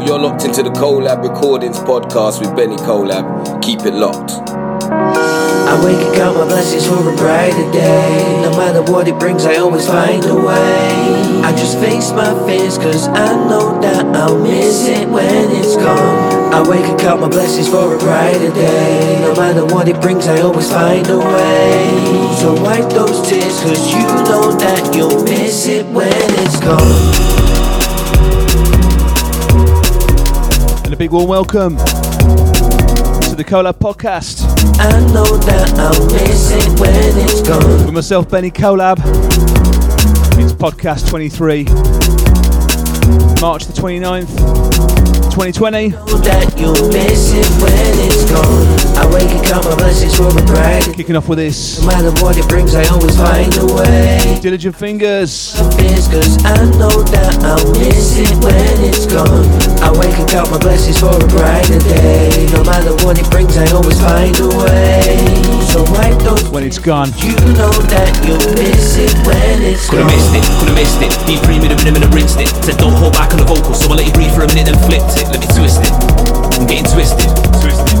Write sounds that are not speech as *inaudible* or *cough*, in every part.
Yo, you're locked into the Collab Recordings podcast with Benny Collab. Keep it locked. I wake and count my blessings for a brighter day. No matter what it brings, I always find a way. I just face my fears, cause I know that I'll miss it when it's gone. I wake and count my blessings for a brighter day. No matter what it brings, I always find a way. So wipe those tears, cause you know that you'll miss it when it's gone. And a big warm welcome to the Collab podcast. I know that I'll miss it when it's gone. With myself, Benny Collab. It's podcast 23, March the 29th, 2020. That you'll miss it when it's gone. I wake and count my blessings for a brighter Kicking off with this No matter what it brings, I always find a way. Diligent Fingers. Cause I know that I'll miss it when it's gone. I wake and count my blessings for a brighter day. No matter what it brings, I always find a way. So wipe those When it's gone. You know that you'll miss it when it's Could've missed it, could've missed it. Deep three with a and rinsed it. Said don't hold back on the vocals, so I let it breathe for a minute, then flipped it. Let me twist it. I'm getting twisted.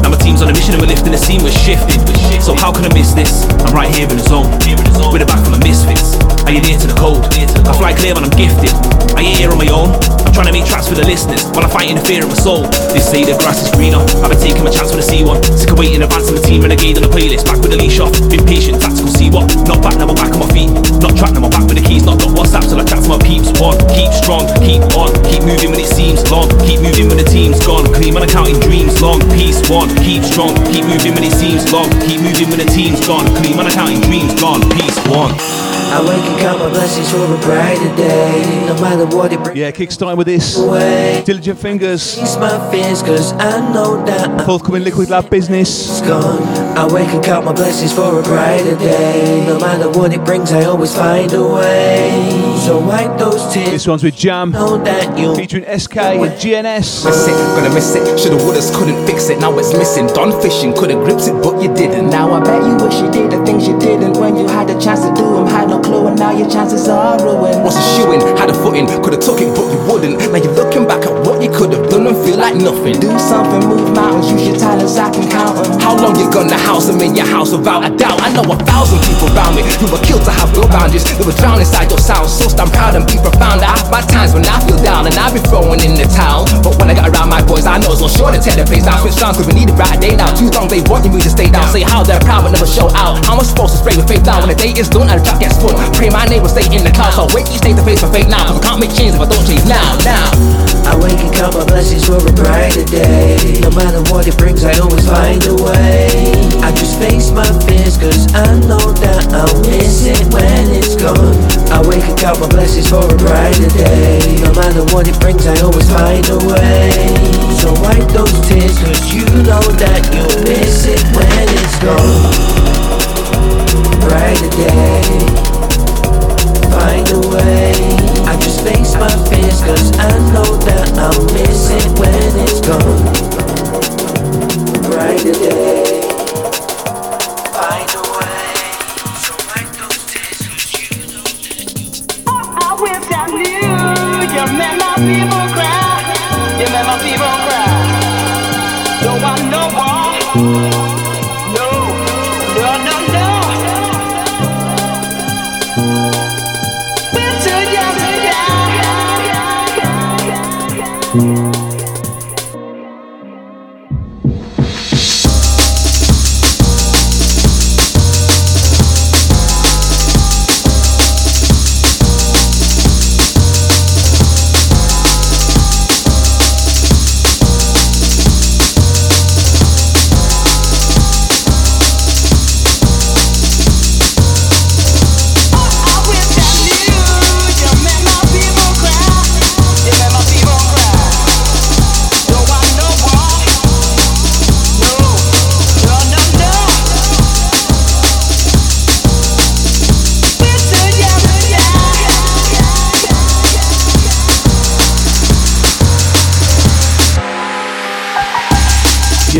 Now my team's on a mission and we're lifting the scene, we're shifting. So how can I miss this? I'm right here in the zone. With a back from the misfits. Are you near to the cold? I fly clear when I'm gifted. I ain't here on my own. Trying to make tracks for the listeners while I fight in the fear of my soul. They say the grass is greener. I've been taking my chance with the C1. Sick of waiting, advancing the team renegade on the playlist. Back with the leash off. Been patient, tactical, see what? Not back, now I'm back on my feet. Not track, now I'm back with the keys. Not got WhatsApp till I chat to my peeps. One, keep strong, keep on. Keep moving when it seems long. Keep moving when the team's gone. Clean when I'm counting dreams long. Peace one, keep strong. Keep moving when it seems long. Keep moving when the team's gone. Clean when I'm counting dreams gone. Peace one. I wake and count my blessings for a brighter day. No matter what it brings Yeah, kickstarting with this away. Diligent Fingers. Face my fears, cause I know that I'm Forthcoming Liquid Lab Business. gone. I wake and count my blessings for a brighter day. No matter what it brings, I always find a way. So wipe those tears. This one's with Jam. Know that you'll Featuring SK and GNS. Miss it, gonna miss it. Shoulda, wouldas, couldn't fix it. Now it's missing. Done fishing, coulda gripped it, but you didn't. Now I bet you wish you did the things you didn't when you had the chance to do them. Had no clue, and now your chances are ruined. What's a shoeing? Had a footing, coulda took it, but you wouldn't. Now you're looking back at what you could have done and feel like nothing. Do something, move mountains, use your talents, I can count 'em. How long you gonna house them in your house without a doubt? I know a thousand people around me who were killed to have no boundaries. They were drowned inside your sound, so stand proud and be profound. I have my times when I feel down and I be throwing in the towel. But when I get around my boys, I know it's not sure to tear the place down. Switch rounds cause we need a bright day now. Too long they want you to stay down. Say how they're proud but never show out. How am I supposed to spray with faith down when the day is done and the track gets Pray my neighbor stay in the clouds. So wait each day to face my fate now. Cause I can't make change if I don't change now, now. I wake and count my blessings for a brighter day. No matter what it brings, I always find a way. I just face my fears, cause I know that I'll miss it when it's gone. I wake and count my blessings for a brighter day. No matter what it brings, I always find a way. So wipe those tears, cause you know that you'll miss it when it's gone. Brighter day find a way. I just face my fears, cause I know that I'll miss it when it's gone. Brighter day. Find a way. So wipe those tears, cause you know that I wish I knew you made my people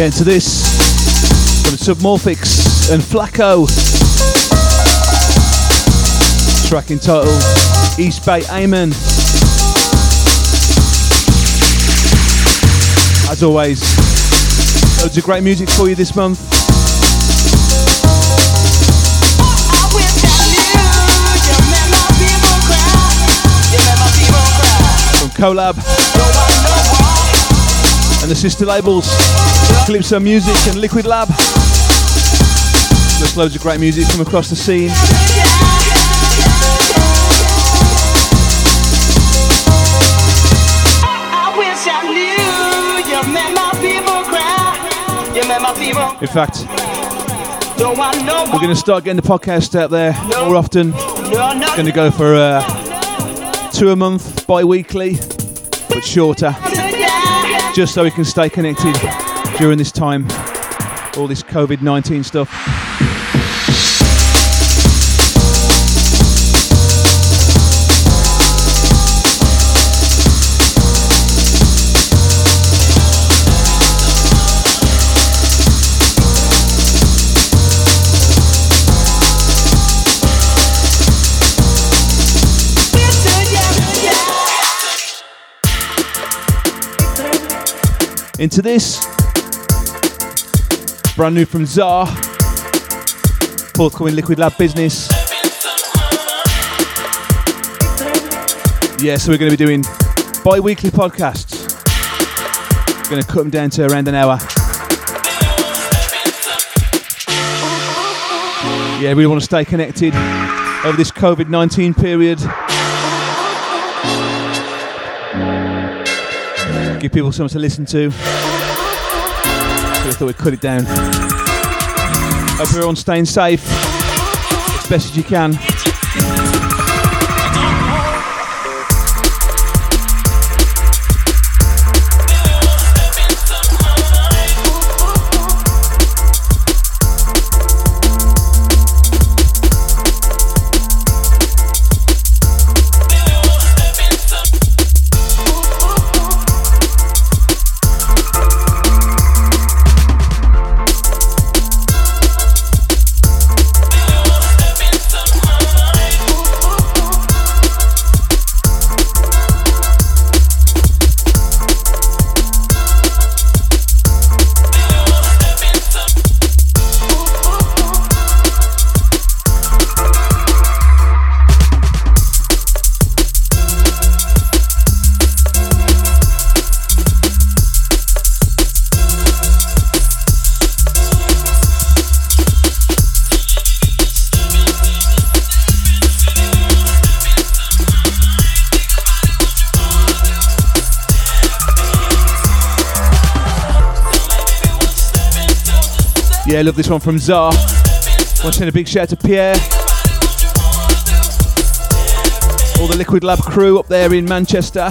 Yeah, into this from Submorphics and Flacco. Track entitled East Bay Amen. As always, loads of great music for you this month. From and the sister labels, Calypso Music and Liquid Lab. There's loads of great music from across the scene. I wish I knew you made my people cry. You made my people In fact, don't want no we're going to start getting the podcast out there more often. Going to go for uh, two a month, bi-weekly, but shorter, just so we can stay connected during this time, all this COVID-19 stuff. Into this, brand new from Czar, forthcoming Liquid Lab business. Yeah, so we're going to be doing bi-weekly podcasts. Going to cut them down to around an hour. Yeah, we want to stay connected over this COVID-19 period. Give people something to listen to. Thought we'd cut it down. Hope everyone's staying safe as best as you can. Yeah, I love this one from Czar. Want to send a big shout out to Pierre. All the Liquid Lab crew up there in Manchester.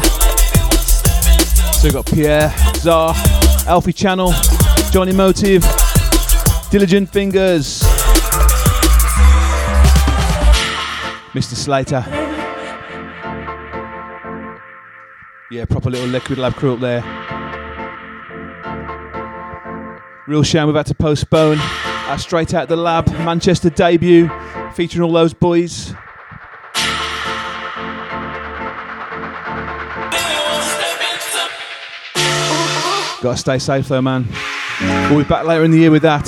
So we've got Pierre, Czar, Alfie Channel, Johnny Motive, Diligent Fingers, Mr. Slater. Yeah, proper little Liquid Lab crew up there. Real shame we've had to postpone our Straight Out the Lab Manchester debut featuring all those boys. Gotta stay safe though, man. We'll be back later in the year with that.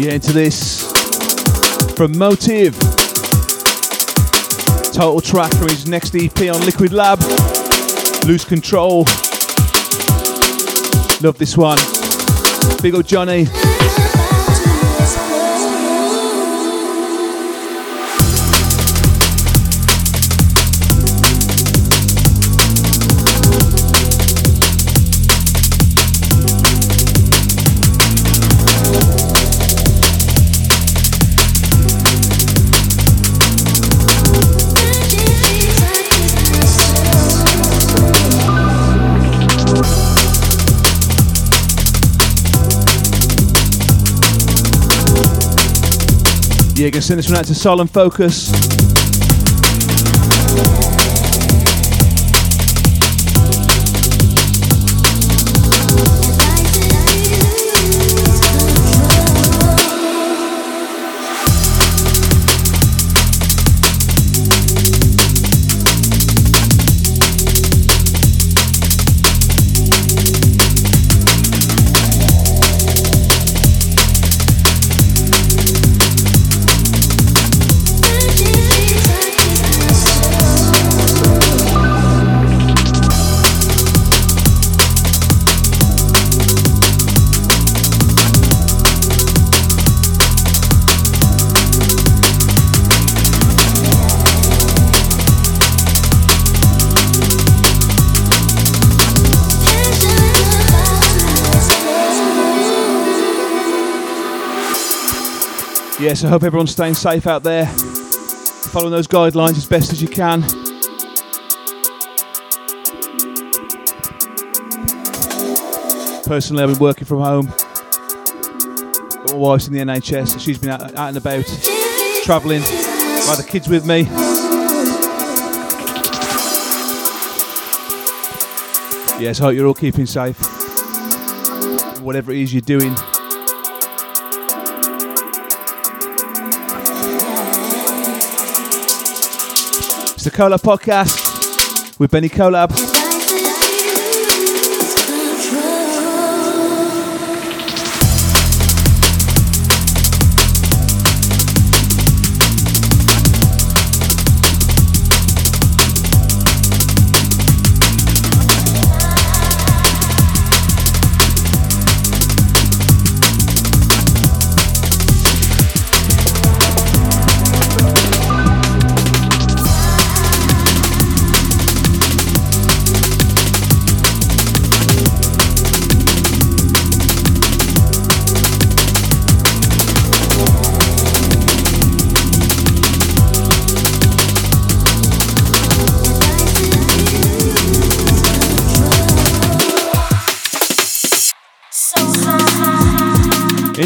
Yeah, into this from Motive. Total track from his next EP on Liquid Lab. Loose Control. Love this one. Big old Johnny. Yeah, gonna send this one out to Solemn Focus. Yes, I hope everyone's staying safe out there. Following those guidelines as best as you can. Personally, I've been working from home. My wife's in the NHS, so she's been out, out and about, travelling. Had the kids with me. Yes, I hope you're all keeping safe. Whatever it is you're doing. It's the Collab Podcast with Benny Collab.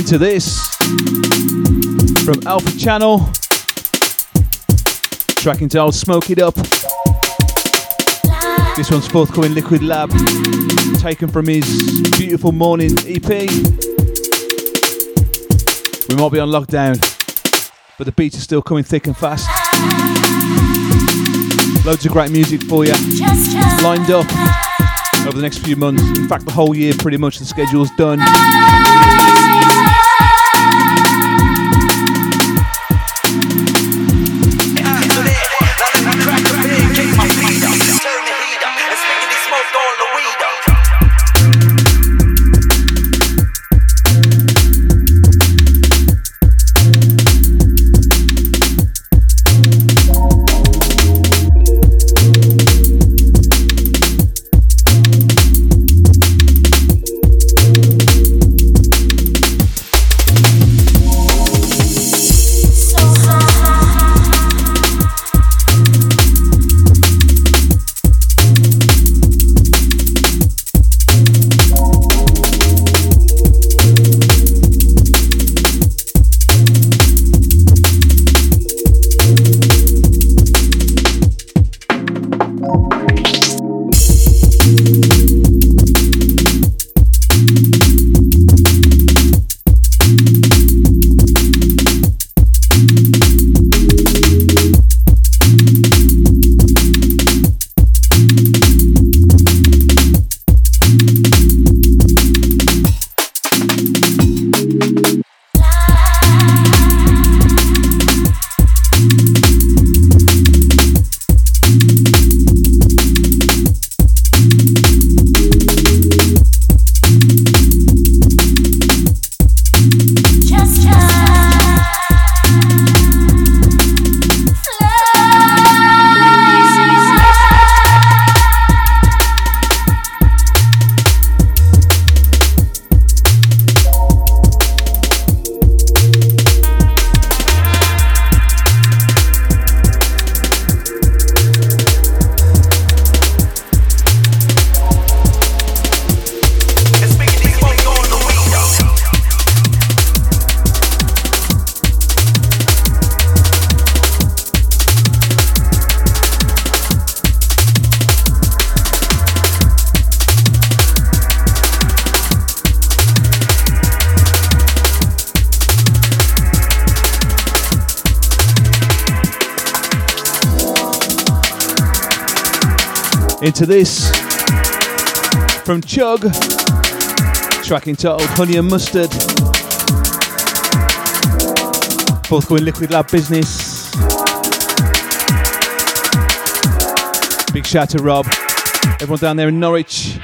Into this from Alpha Channel. Tracking to Smoke It Up. This one's forthcoming Liquid Lab, taken from his Beautiful Morning EP. We might be on lockdown, but the beats are still coming thick and fast. Loads of great music for you lined up over the next few months. In fact, the whole year pretty much the schedule's done. Into this from Chug, track entitled Honey and Mustard. Forthcoming Liquid Lab business. Big shout to Rob, everyone down there in Norwich.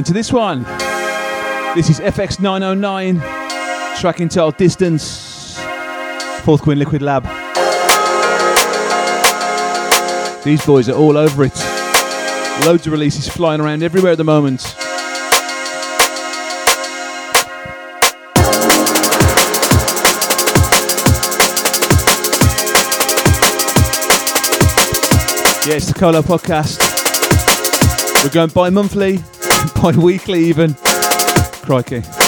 Into this one. This is FX909, track entitled Distance, fourth Queen Liquid Lab. These boys are all over it. Loads of releases flying around everywhere at the moment. Yeah, it's the Collab podcast. We're going bi monthly, *laughs* bi weekly even. Crikey.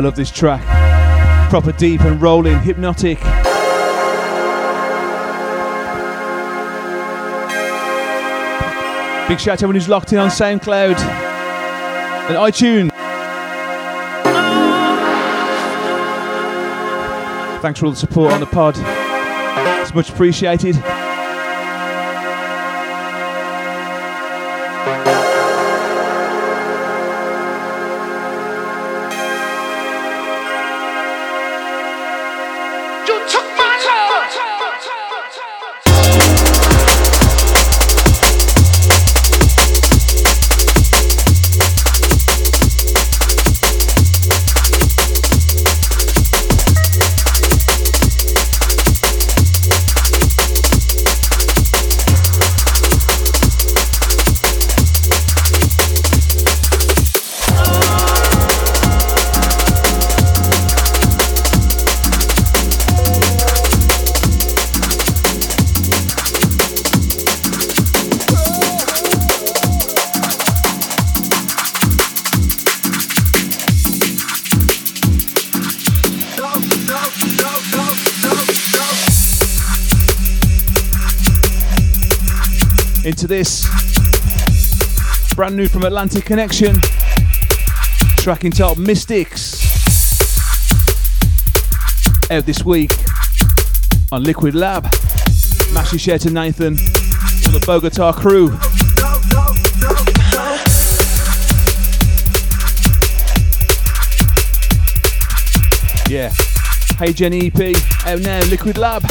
I love this track. Proper deep and rolling, hypnotic. Big shout out to everyone who's locked in on SoundCloud and iTunes. Thanks for all the support on the pod. It's much appreciated. This. Brand new from Atlantic Connection. Track entitled Mystics. Out this week on Liquid Lab. Massive share to Nathan, all the Bogota crew. Yeah. Hey Jenny EP, out now, Liquid Lab.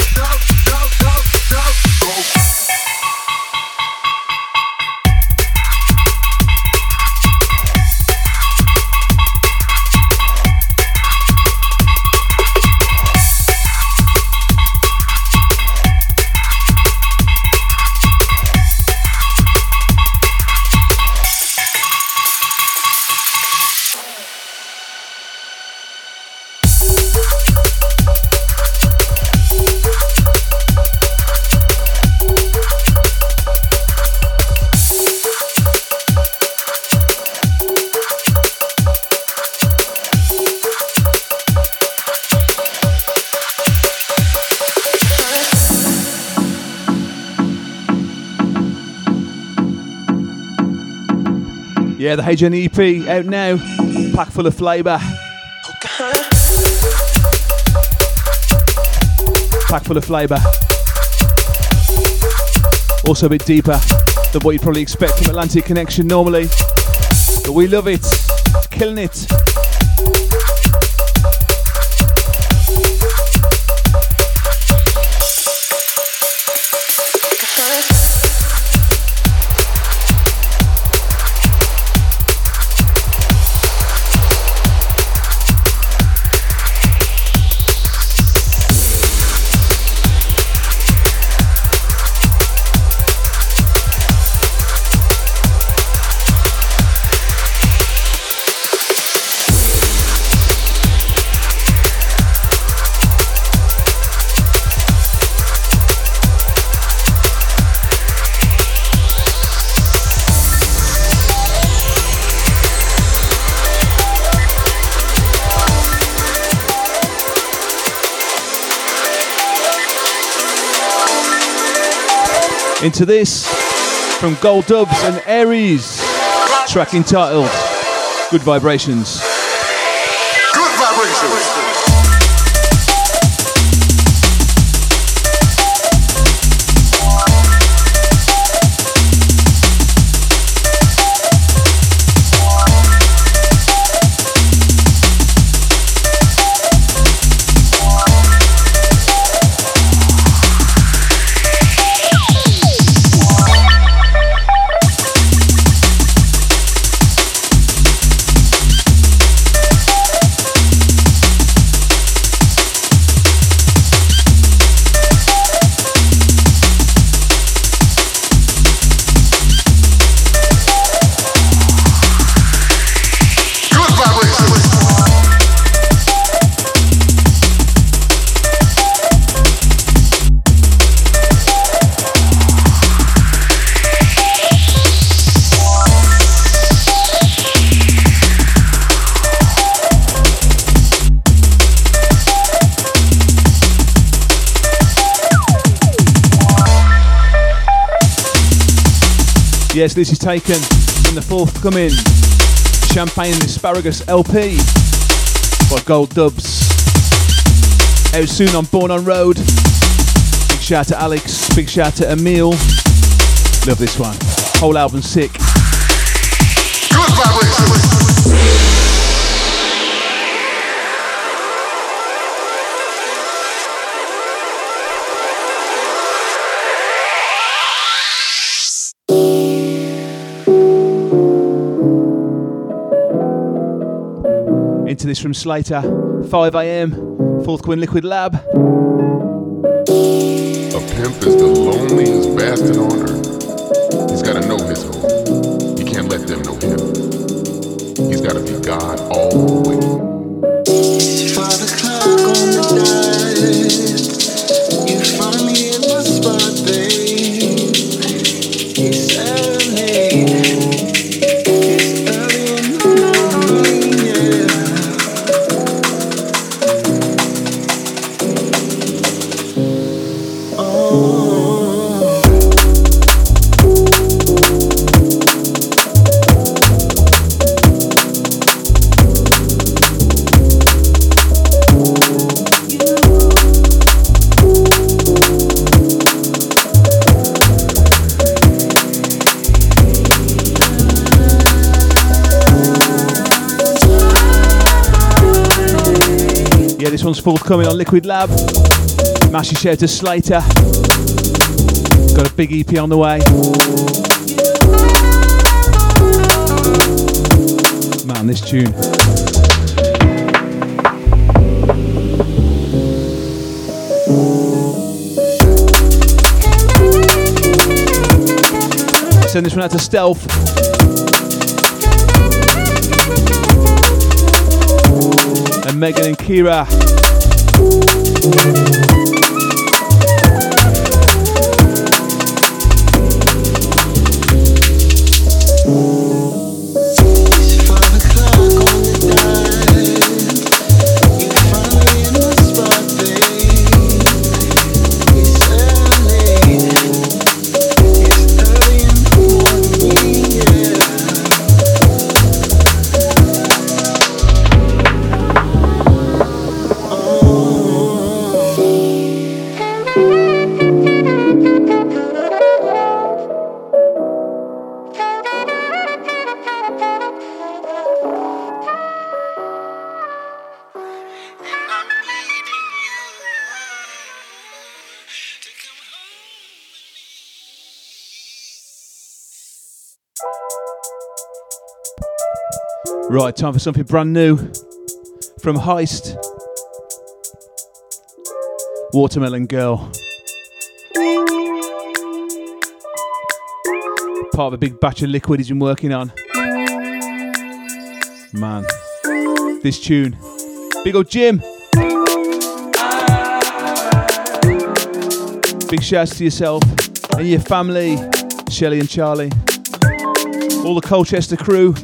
Yeah, the HN EP out now. Pack full of flavour. Pack full of flavour. Also a bit deeper than what you'd probably expect from Atlantic Connection normally. But we love it. It's killing it. Into this from Gold Dubs and Aries, track entitled Good Vibrations. This is taken from the forthcoming Champagne and Asparagus LP by Gold Dubs. Out soon on Born on Road. Big shout to Alex, big shout to Emil. Love this one. Whole album sick. Good vibrations. From Slater, 5am, forthcoming Liquid Lab. A pimp is the loneliest bastard on earth. He's gotta know his hoe. He can't let them know him. He's gotta be God all the way. One's forthcoming on Liquid Lab. Massive shout to Slater. Got a big EP on the way. Man, this tune. Send this one out to Stealth. Megan and Kira. Right, time for something brand new from Heist. Watermelon Girl. Part of a big batch of liquid he's been working on. Man, this tune. Big old Jim. Big shouts to yourself and your family, Shelley and Charlie. All the Colchester crew.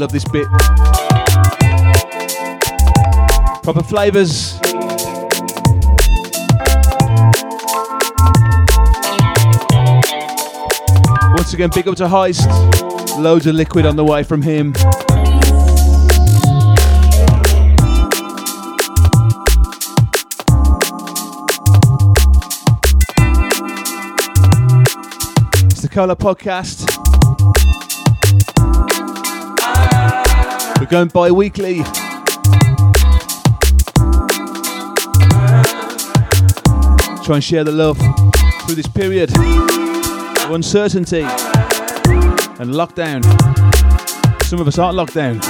Love this bit. Proper flavours. Once again, big up to Heist. Loads of liquid on the way from him. It's the Collab Podcast. Going bi weekly. Try and share the love through this period of uncertainty and lockdown. Some of us aren't locked down.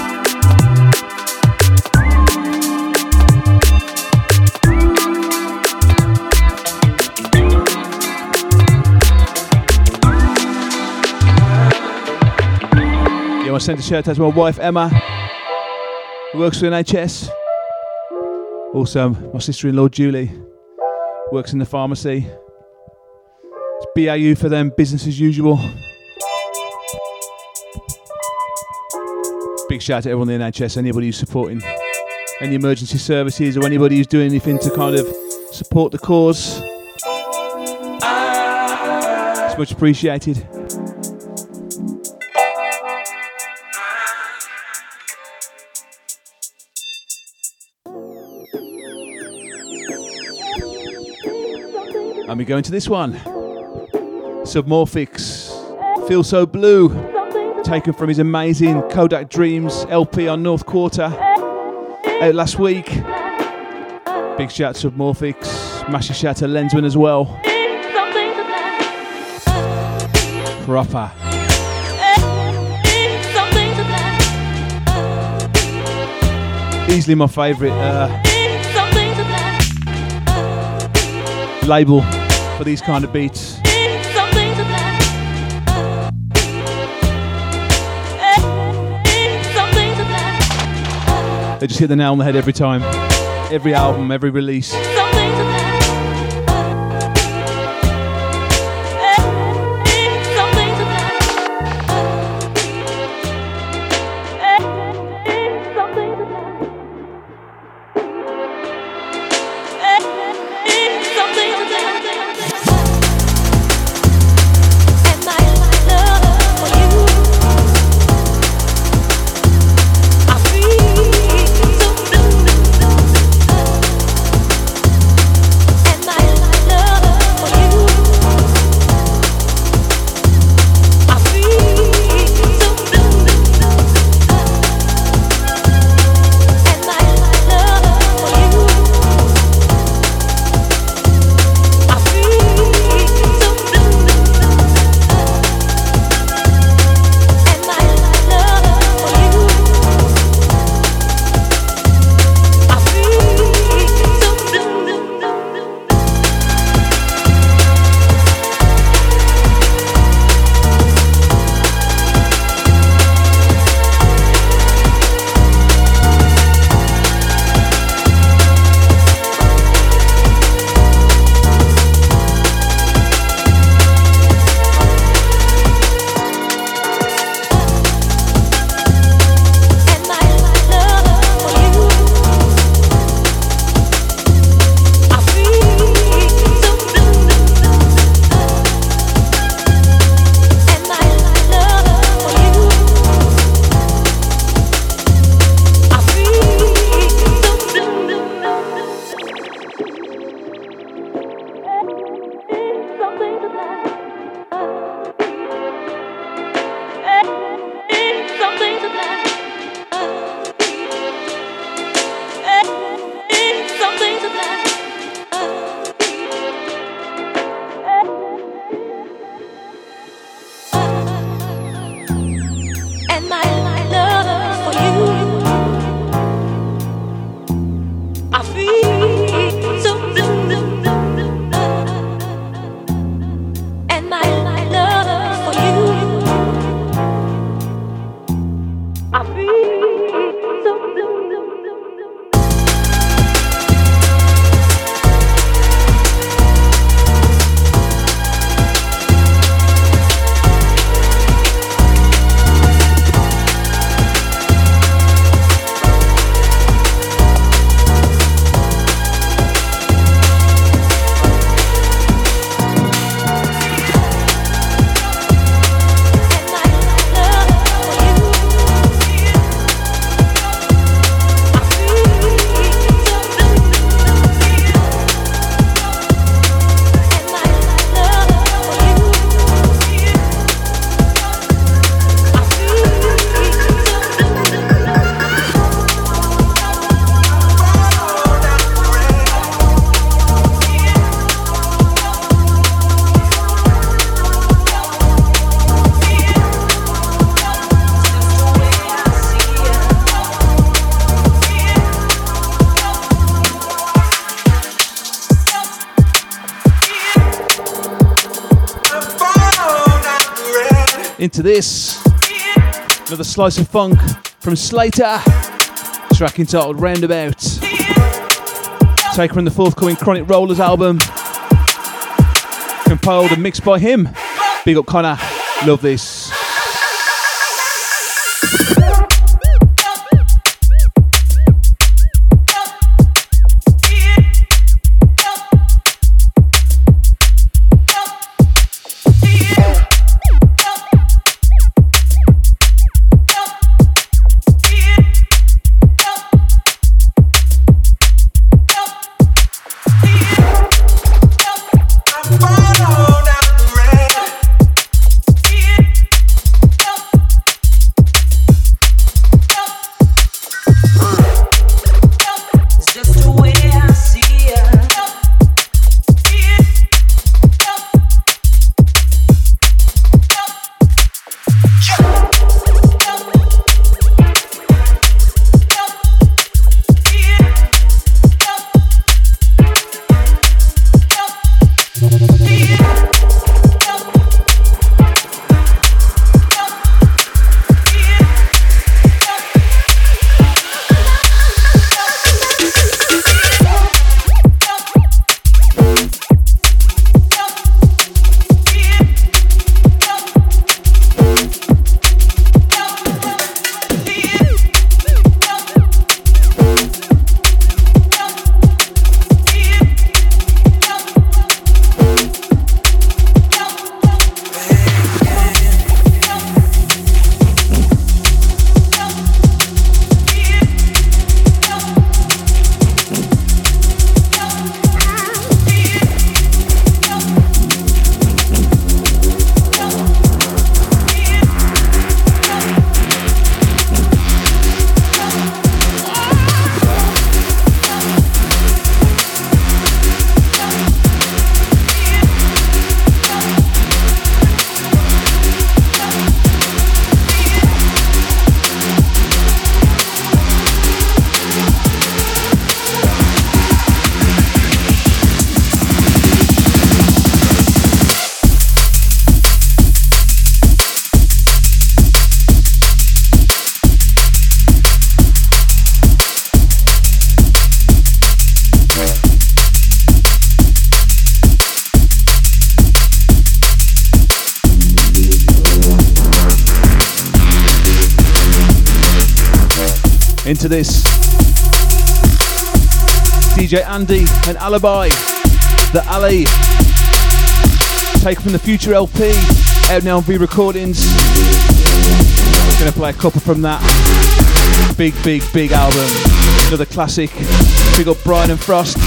I send a shout out to my wife Emma, works for NHS. Also, um, my sister in law Julie works in the pharmacy. It's BAU for them, business as usual. Big shout out to everyone in the NHS, anybody who's supporting any emergency services or anybody who's doing anything to kind of support the cause. It's much appreciated. We go into this one. Submorphics. Feel so blue. taken from his amazing Kodak Dreams LP on North Quarter out last week. Big shout to Submorphics, massive shout to Lenzman as well. Proper. Easily my favourite uh, label for these kind of beats. They just hit the nail on the head every time. Every album, every release. Into this, another slice of funk from Slater, track entitled Roundabout. Taken from the forthcoming Chronic Rollers album, compiled and mixed by him. Big up Connor, love this. DJ Andy and Alibi. The Alley. Taken from the Future LP. Out now on V Recordings. Gonna play a couple from that. Big, big, big album. Another classic. Big up Brian and Frost.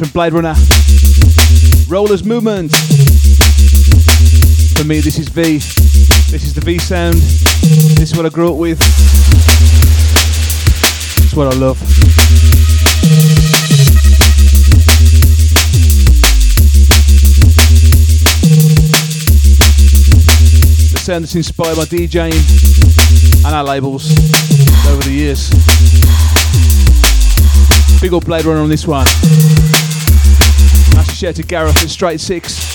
From Blade Runner. Rollers Movement. For me, this is V. This is the V sound. This is what I grew up with. It's what I love. The sound that's inspired by DJing and our labels over the years. Big old Blade Runner on this one. Shout to Gareth at Straight Six.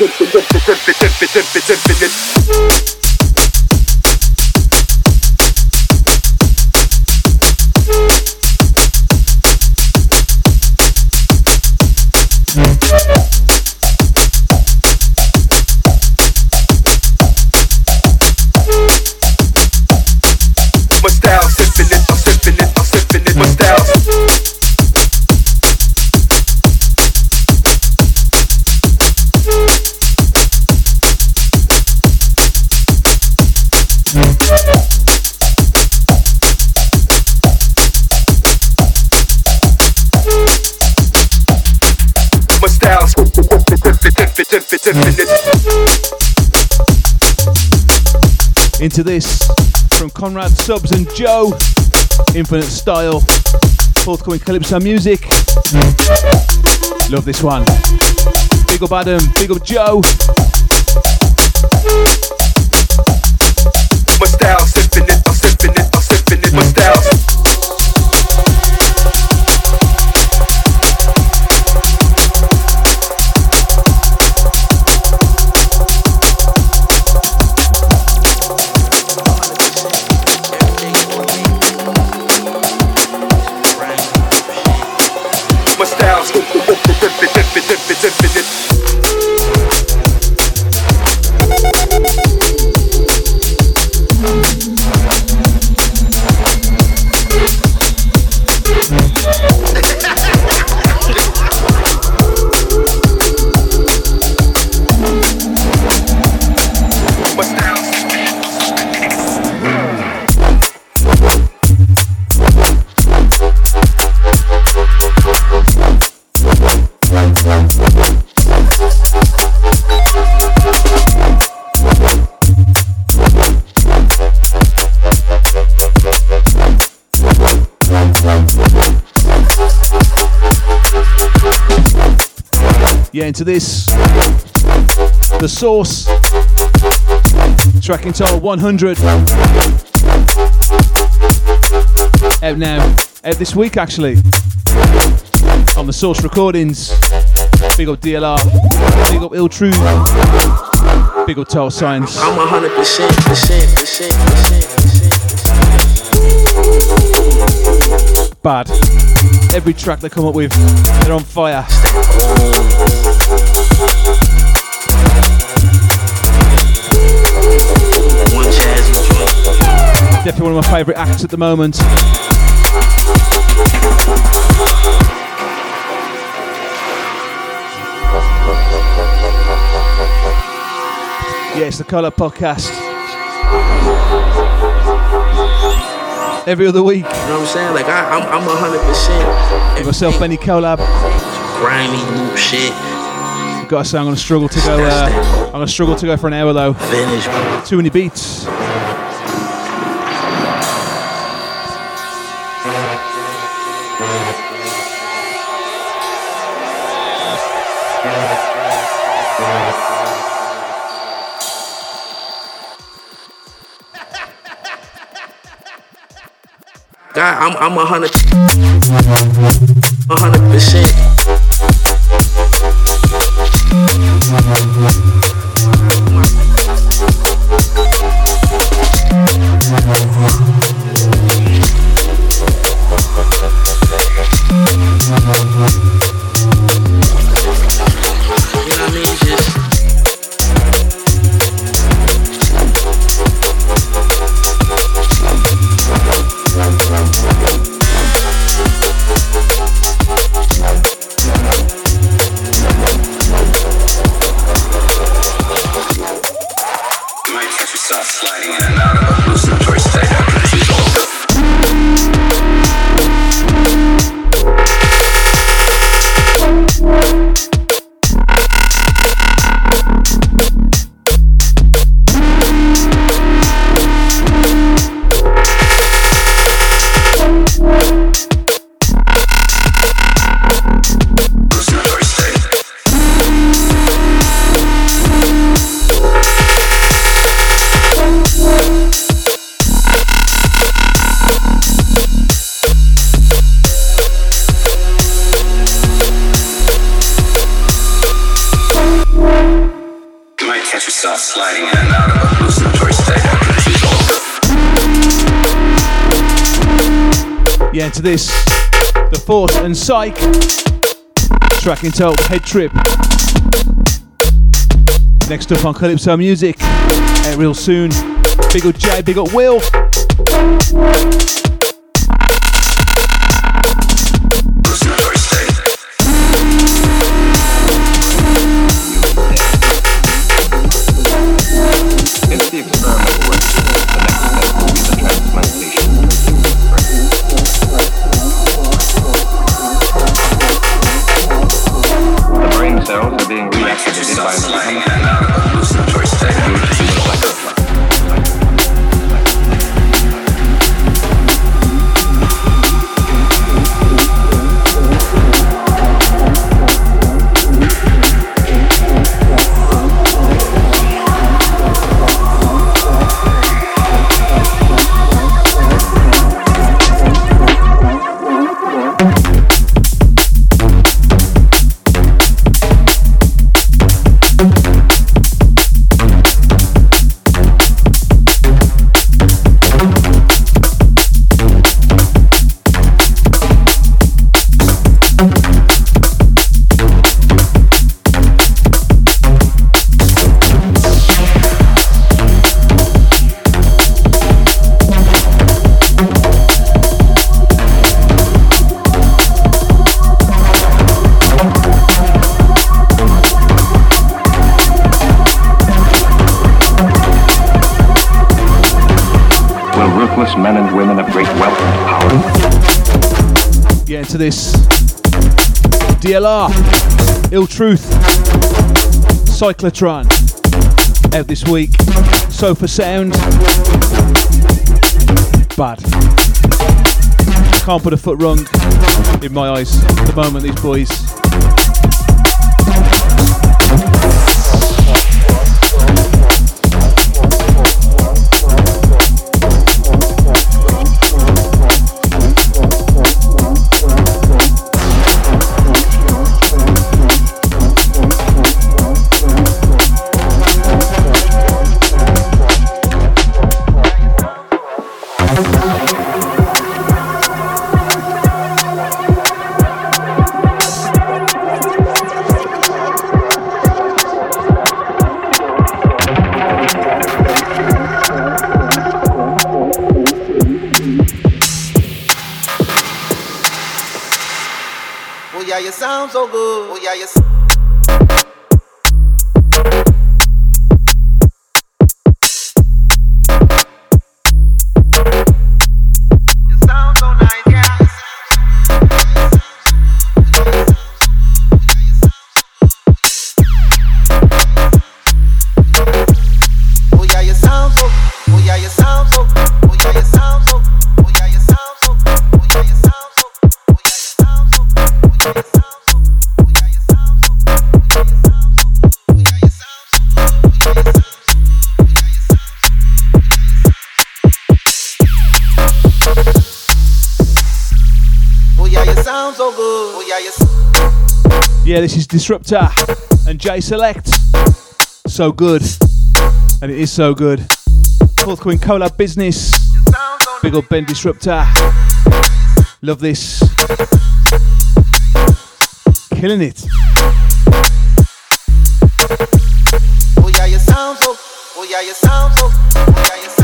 My style's infinite, infinite, infinite, infinite. My Into this from Conrad Subs and Joe. Infinite Style. Forthcoming Calypso music. Love this one. Big up Adam, big up Joe. My style's infinite, I'm infinite, I'm infinite, my style's infinite, infinite. Into this. The Source. Track entitled 100. Out now. Out this week, actually. On the Source Recordings. Big up DLR. Big up Ill Truth. Big up Tall Science. I'm a hundred percent, percent, percent, percent. Bad. Every track they come up with, they're on fire. Definitely one of my favourite acts at the moment. Yeah, it's the Collab Podcast. Every other week, You know what I'm saying? Like I, I'm, I'm hundred percent. myself, Benny Collab. Grimy loop shit. Gotta say, I'm gonna struggle to go. Uh, I'm gonna struggle to go for an hour though. Finish. Too many beats. I'm, I'm a hundred, a hundred percent. Sliding in and out of a state. Yeah, into this, the Force and Psych. Track entitled Head Trip. Next up on Calypso Music, out real soon. Big up Jay, big up Will. Ill Truth, Cyclotron, out this week. Sofa Sound, bad. Can't put a foot wrong in my eyes at the moment, these boys. Disrupta and J Select. So good. And it is so good. Forthcoming collab business. Big old Ben Disrupta. Love this. Killing it. Oh yeah, you sound so. Oh yeah, you sound so. Oh yeah, you sound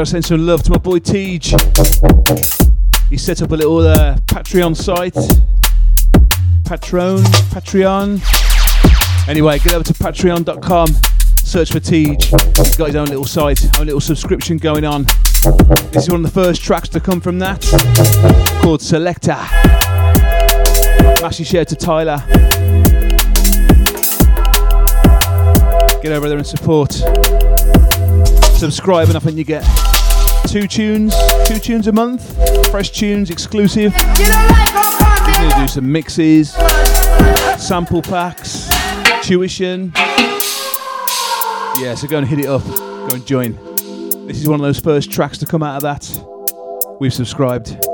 gotta send some love to my boy Tej. He set up a little uh, Patreon site. Patron, Patreon. Anyway, get over to patreon.com, search for Tej. He's got his own little site, own little subscription going on. This is one of the first tracks to come from that, called Selector. Massive share to Tyler. Get over there and support. Subscribe, and I think you get two tunes, two tunes a month, fresh tunes, exclusive. You're gonna do some mixes, sample packs, tuition. Yeah, so go and hit it up. Go and join. This is one of those first tracks to come out of that. We've subscribed.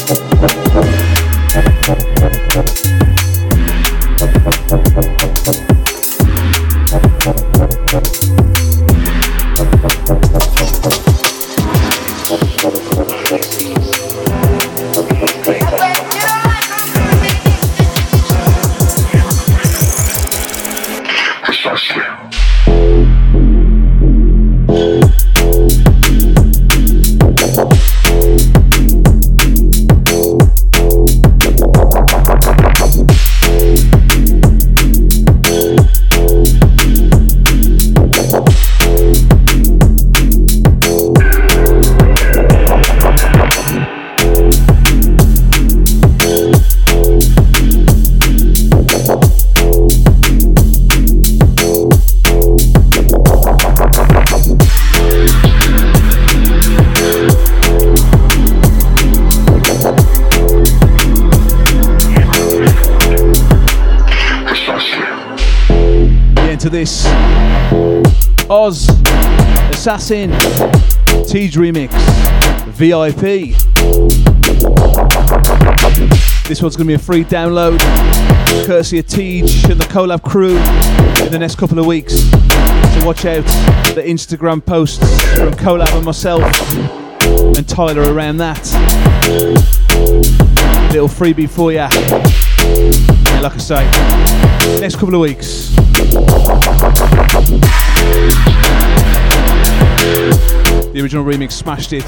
Thank Assassin, Tej remix, VIP. This one's going to be a free download, courtesy of Tej and the Collab crew in the next couple of weeks. So watch out the Instagram posts from Collab and myself and Tyler around that. Little freebie for ya. Yeah, like I say, next couple of weeks. The original remix smashed it.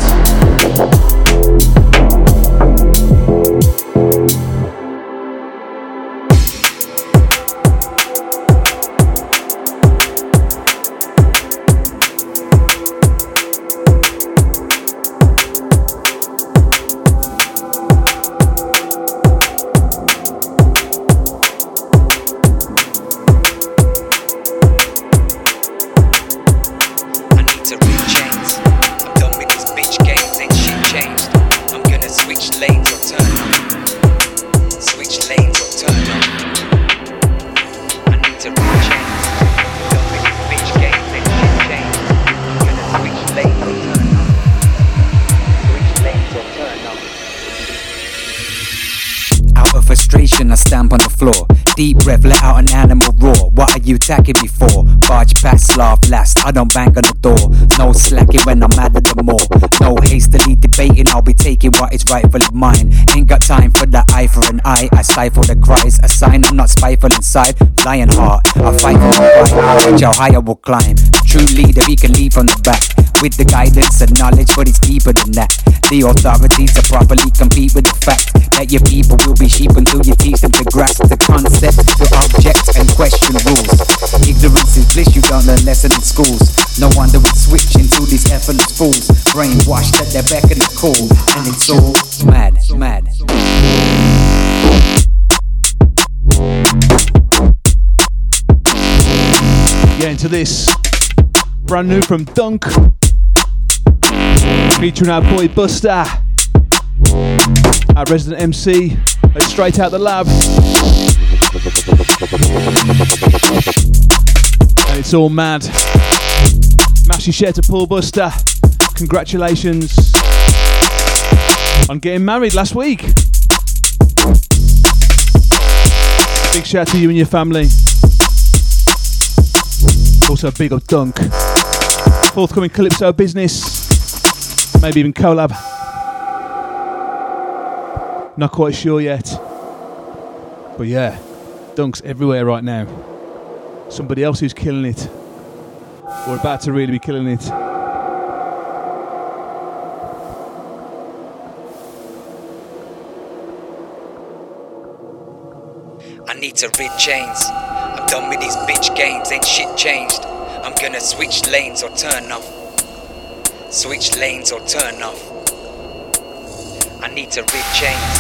Frustration, I stamp on the floor. Deep breath, let out an animal roar. What are you attacking me for? Barge past, laugh last. I don't bang on the door. No slacking when I'm mad at the more. No hastily debating, I'll be taking what is rightfully mine. Ain't got time for the eye for an eye. I stifle the cries. A sign I'm not spiteful inside. Lion heart, I fight for my pride. Watch how high I will climb. True leader, he can lead from the back. With the guidance and knowledge, but it's deeper than that. The authorities to properly compete with the fact that your people will be sheep until you teach them to grasp the concept, to object and question rules. Ignorance is bliss, you don't learn lessons in schools. No wonder we switch into these effortless fools. Brainwashed at their beck and the call, and it's all mad, mad. Get into this. Brand new from Dunk. Featuring our boy Buster. Our resident MC. Straight out the lab. And it's all mad. Massive share to Paul Buster. Congratulations on getting married last week. Big shout out to you and your family. Also, a big up dunk. Forthcoming Calypso business. Maybe even collab. Not quite sure yet. But yeah, Dunk's everywhere right now. Somebody else who's killing it. We're about to really be killing it. I need to rid chains. I'm done with these bitch games, ain't shit changed. I'm gonna switch lanes or turn off. Switch lanes or turn off. I need to rid chains.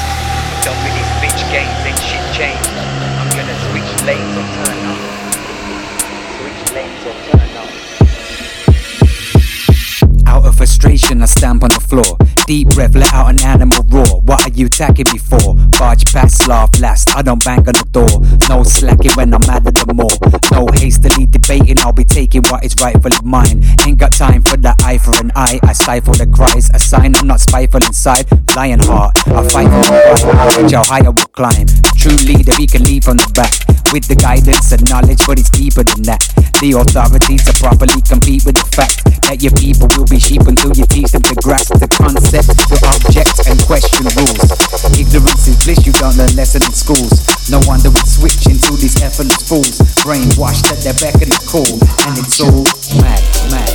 Done with these bitch games, ain't shit changed. I'm gonna switch lanes or turn off. Switch lanes or turn off. Out of frustration, I stamp on the floor. Deep breath, let out an animal roar. What are you attacking me for? Barge past, laugh last. I don't bang on the door. No slacking when I'm mad at the more. No hastily debating, I'll be taking what is rightfully mine. Ain't got time for the eye for an eye. I stifle the cries. A sign I'm not spiteful inside. Lion heart, I fight for my pride. Watch how high I will climb. True leader, we can lead from the back. With the guidance and knowledge, but it's deeper than that. The authorities to properly compete with the fact that your people will be sheep until you teach them to grasp the concept, to object and question rules. Ignorance is bliss, you don't learn lessons in schools. No wonder we switch into these effortless fools. Brainwashed at their beck and call, and it's all mad, mad.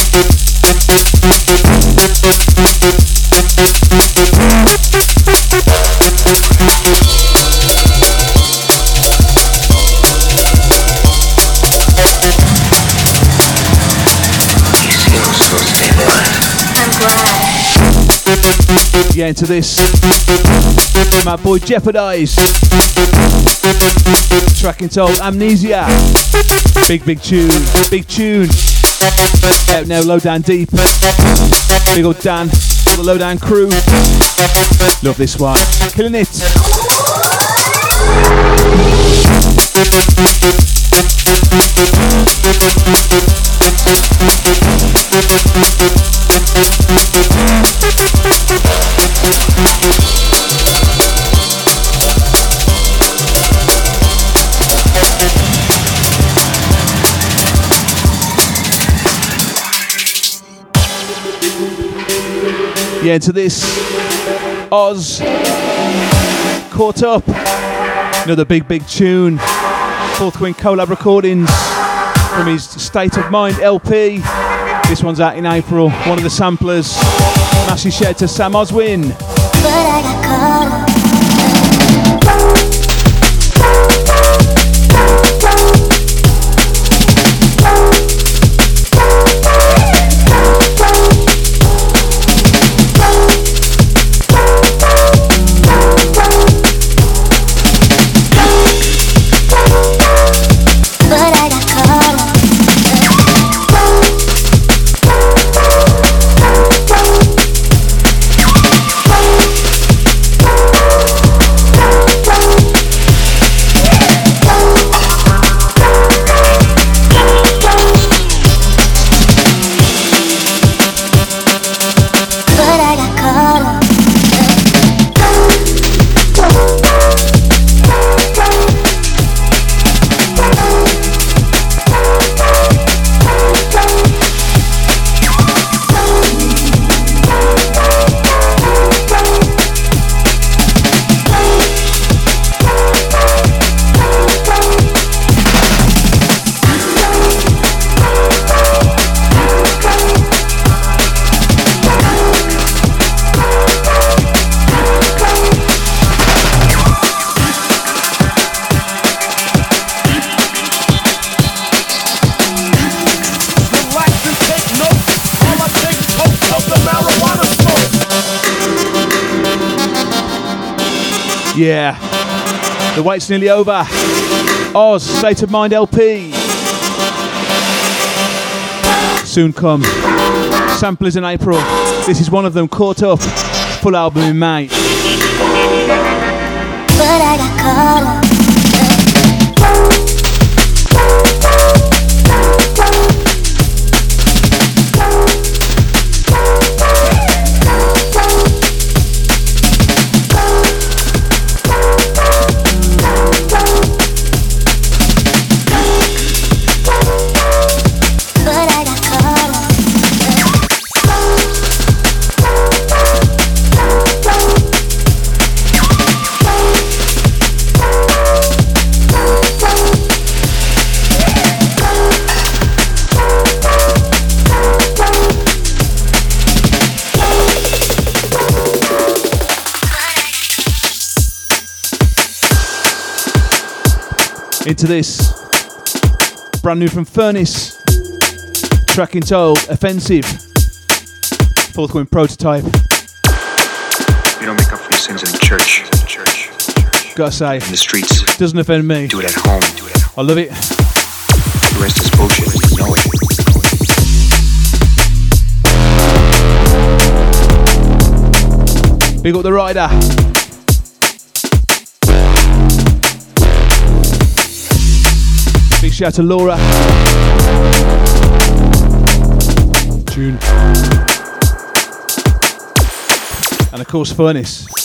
Yeah, into this. My boy Jeopardize. Track entitled Amnesia. Big, big tune. Big tune. Out now, low down deep. Big old Dan. All the low down crew. Love this one. Killing it. Into this. Oz. Caught up. Another big, big tune. Fourth Queen collab recordings from his State of Mind LP. This one's out in April. One of the samplers. Massive shout to Sam Oswin. Yeah. The wait's nearly over. Oz, State of Mind LP. Soon come. Samplers in April. This is one of them, Caught Up. Full album in May. Into this. Brand new from Furnace. Track entitled Offensive. Forthcoming prototype. You don't make up for your sins in the church. Church. Gotta say, In the streets. doesn't offend me. Do it at home. Do it at home. I love it. The rest is bullshit. You know it. Big up the rider. Big shout to Laura. Tune. And of course, Furnace.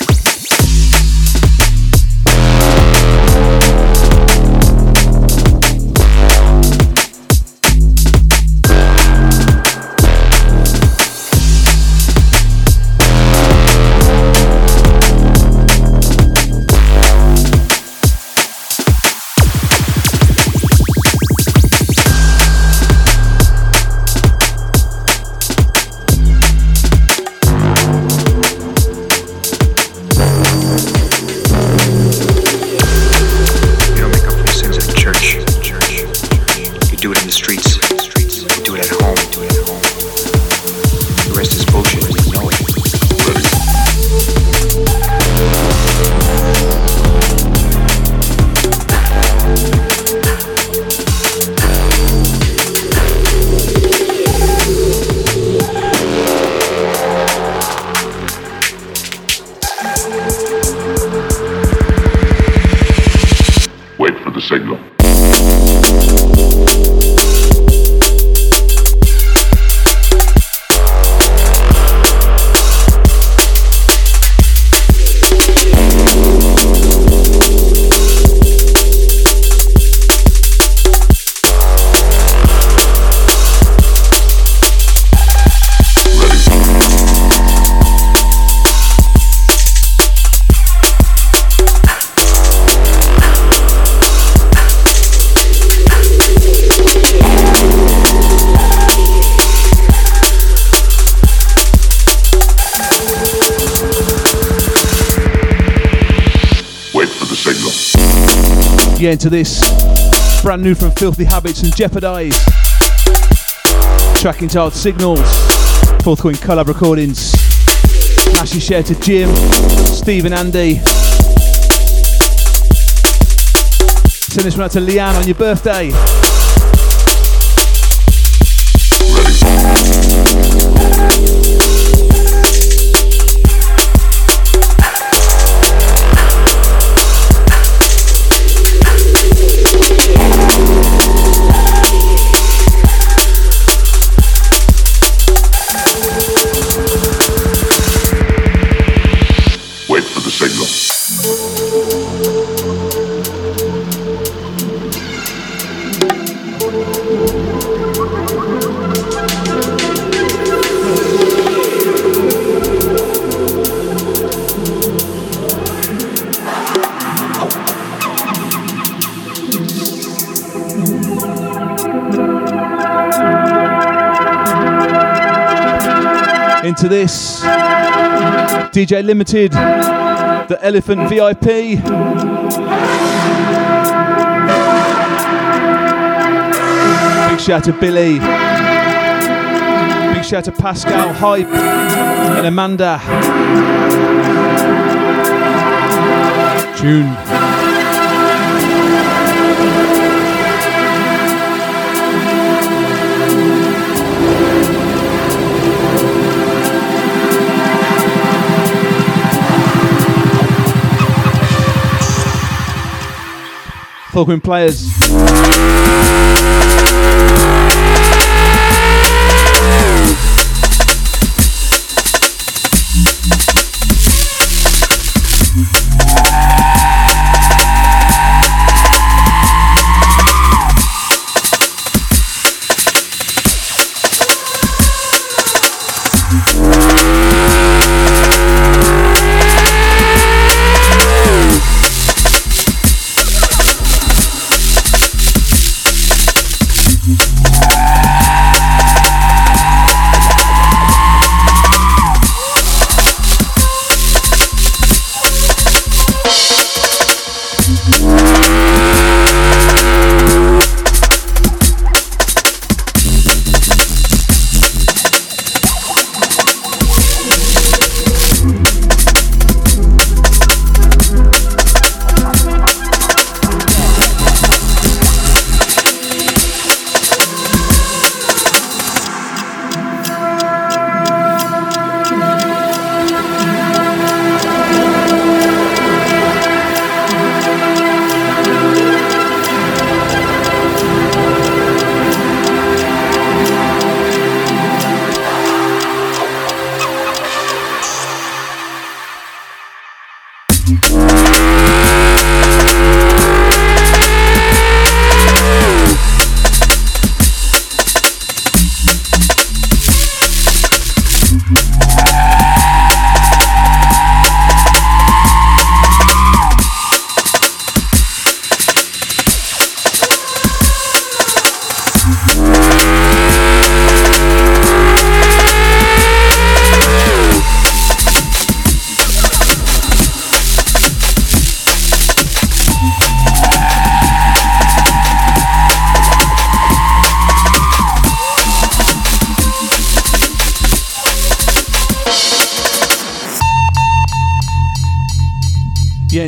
Yeah, into this. Brand new from Filthy Habits and Jeopardize. Track entitled Signals. Forthcoming collab recordings. Massive share to Jim, Steve and Andy. Send this one out to Leanne on your birthday. Into this. DJ Limited. The Elephant VIP. Big shout to Billy. Big shout to Pascal, Hype, and Amanda. Tune. Fulcrum players.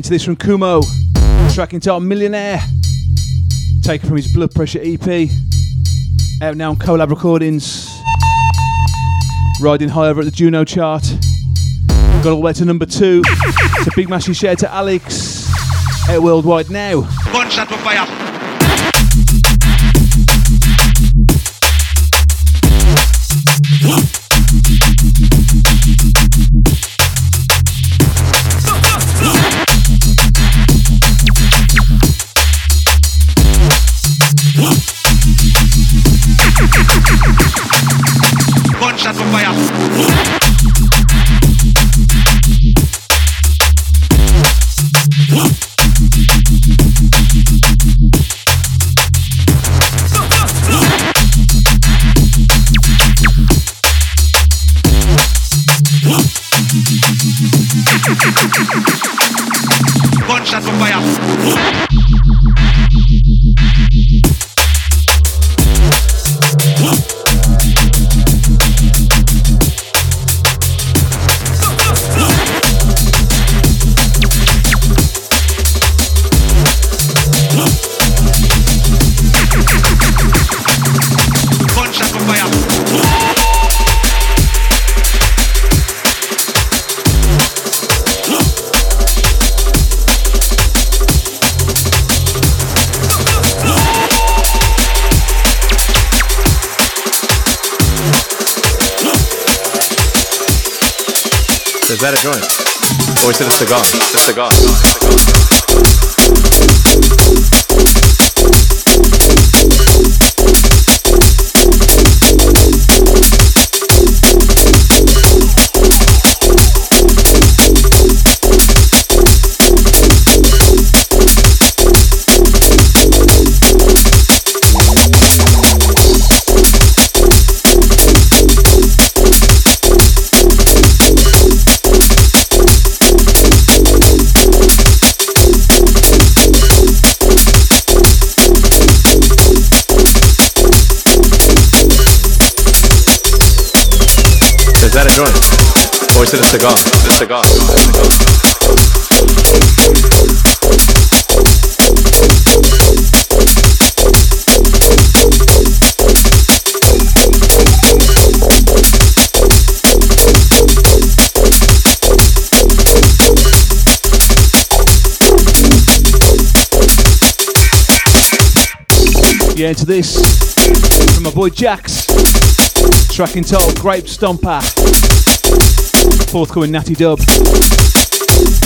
Into this from Kumo. Track entitled Millionaire. Taken from his Blood Pressure EP. Out now on Collab Recordings. Riding high over at the Juno chart. Got all the way to number two. It's a big massive share to Alex. Air Worldwide now. Gunshot for fire. Gunshot Or is it a cigar? A cigar. Yeah, into this from my boy Jax. Track entitled Grape Stomper. Forthcoming Natty Dub.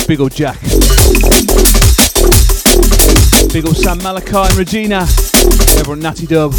Big old Jack. Big old Sam Malachi and Regina. Everyone Natty Dub.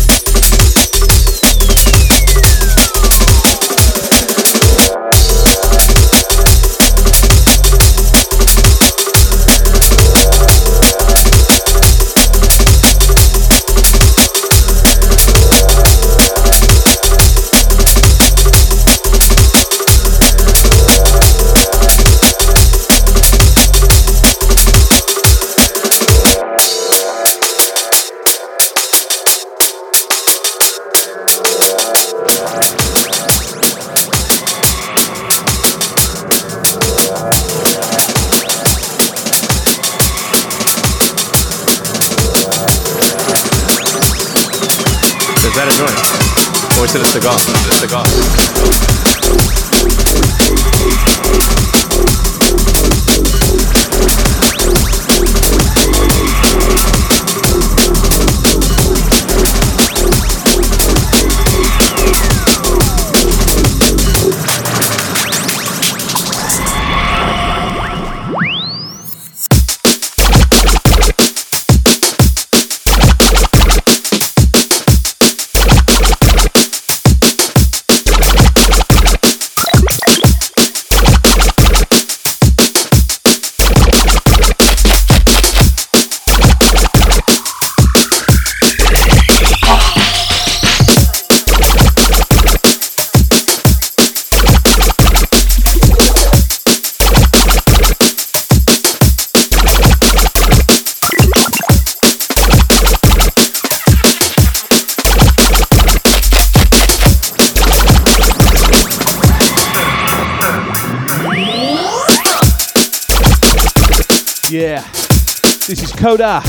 Coda.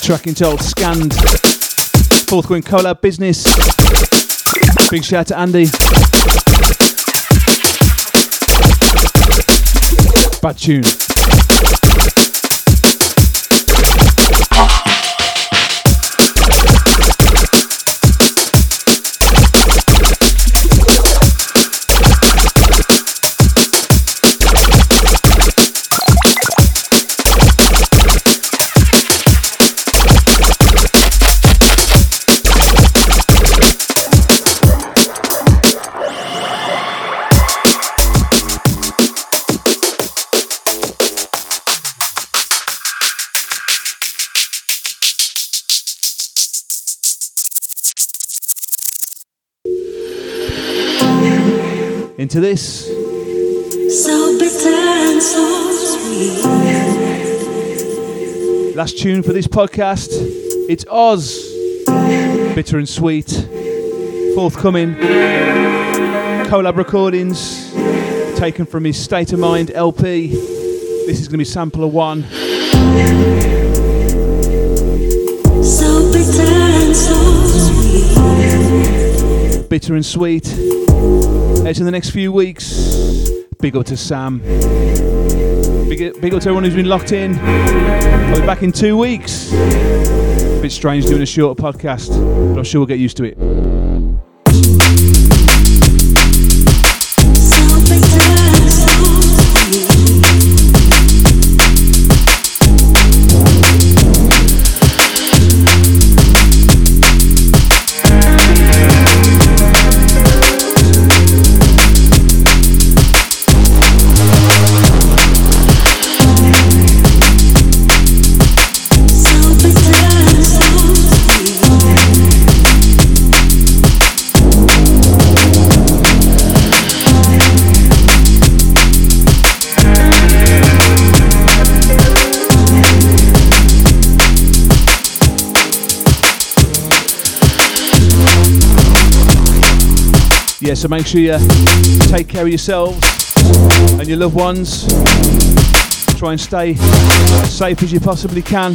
Track entitled Scanned. Forthcoming collab business. Big shout out to Andy. Bad tune. To this. So bitter and so sweet. Last tune for this podcast. It's Oz. Bitter and sweet. Forthcoming. Collab recordings. Taken from his State of Mind LP. This is going to be sampler one. So bitter and so sweet. Bitter and sweet. Out in the next few weeks. Big up to Sam. Big, big up to everyone who's been locked in. I'll be back in two weeks. bit strange doing a shorter podcast, but I'm sure we'll get used to it. Yeah, so make sure you take care of yourselves and your loved ones. Try and stay as safe as you possibly can.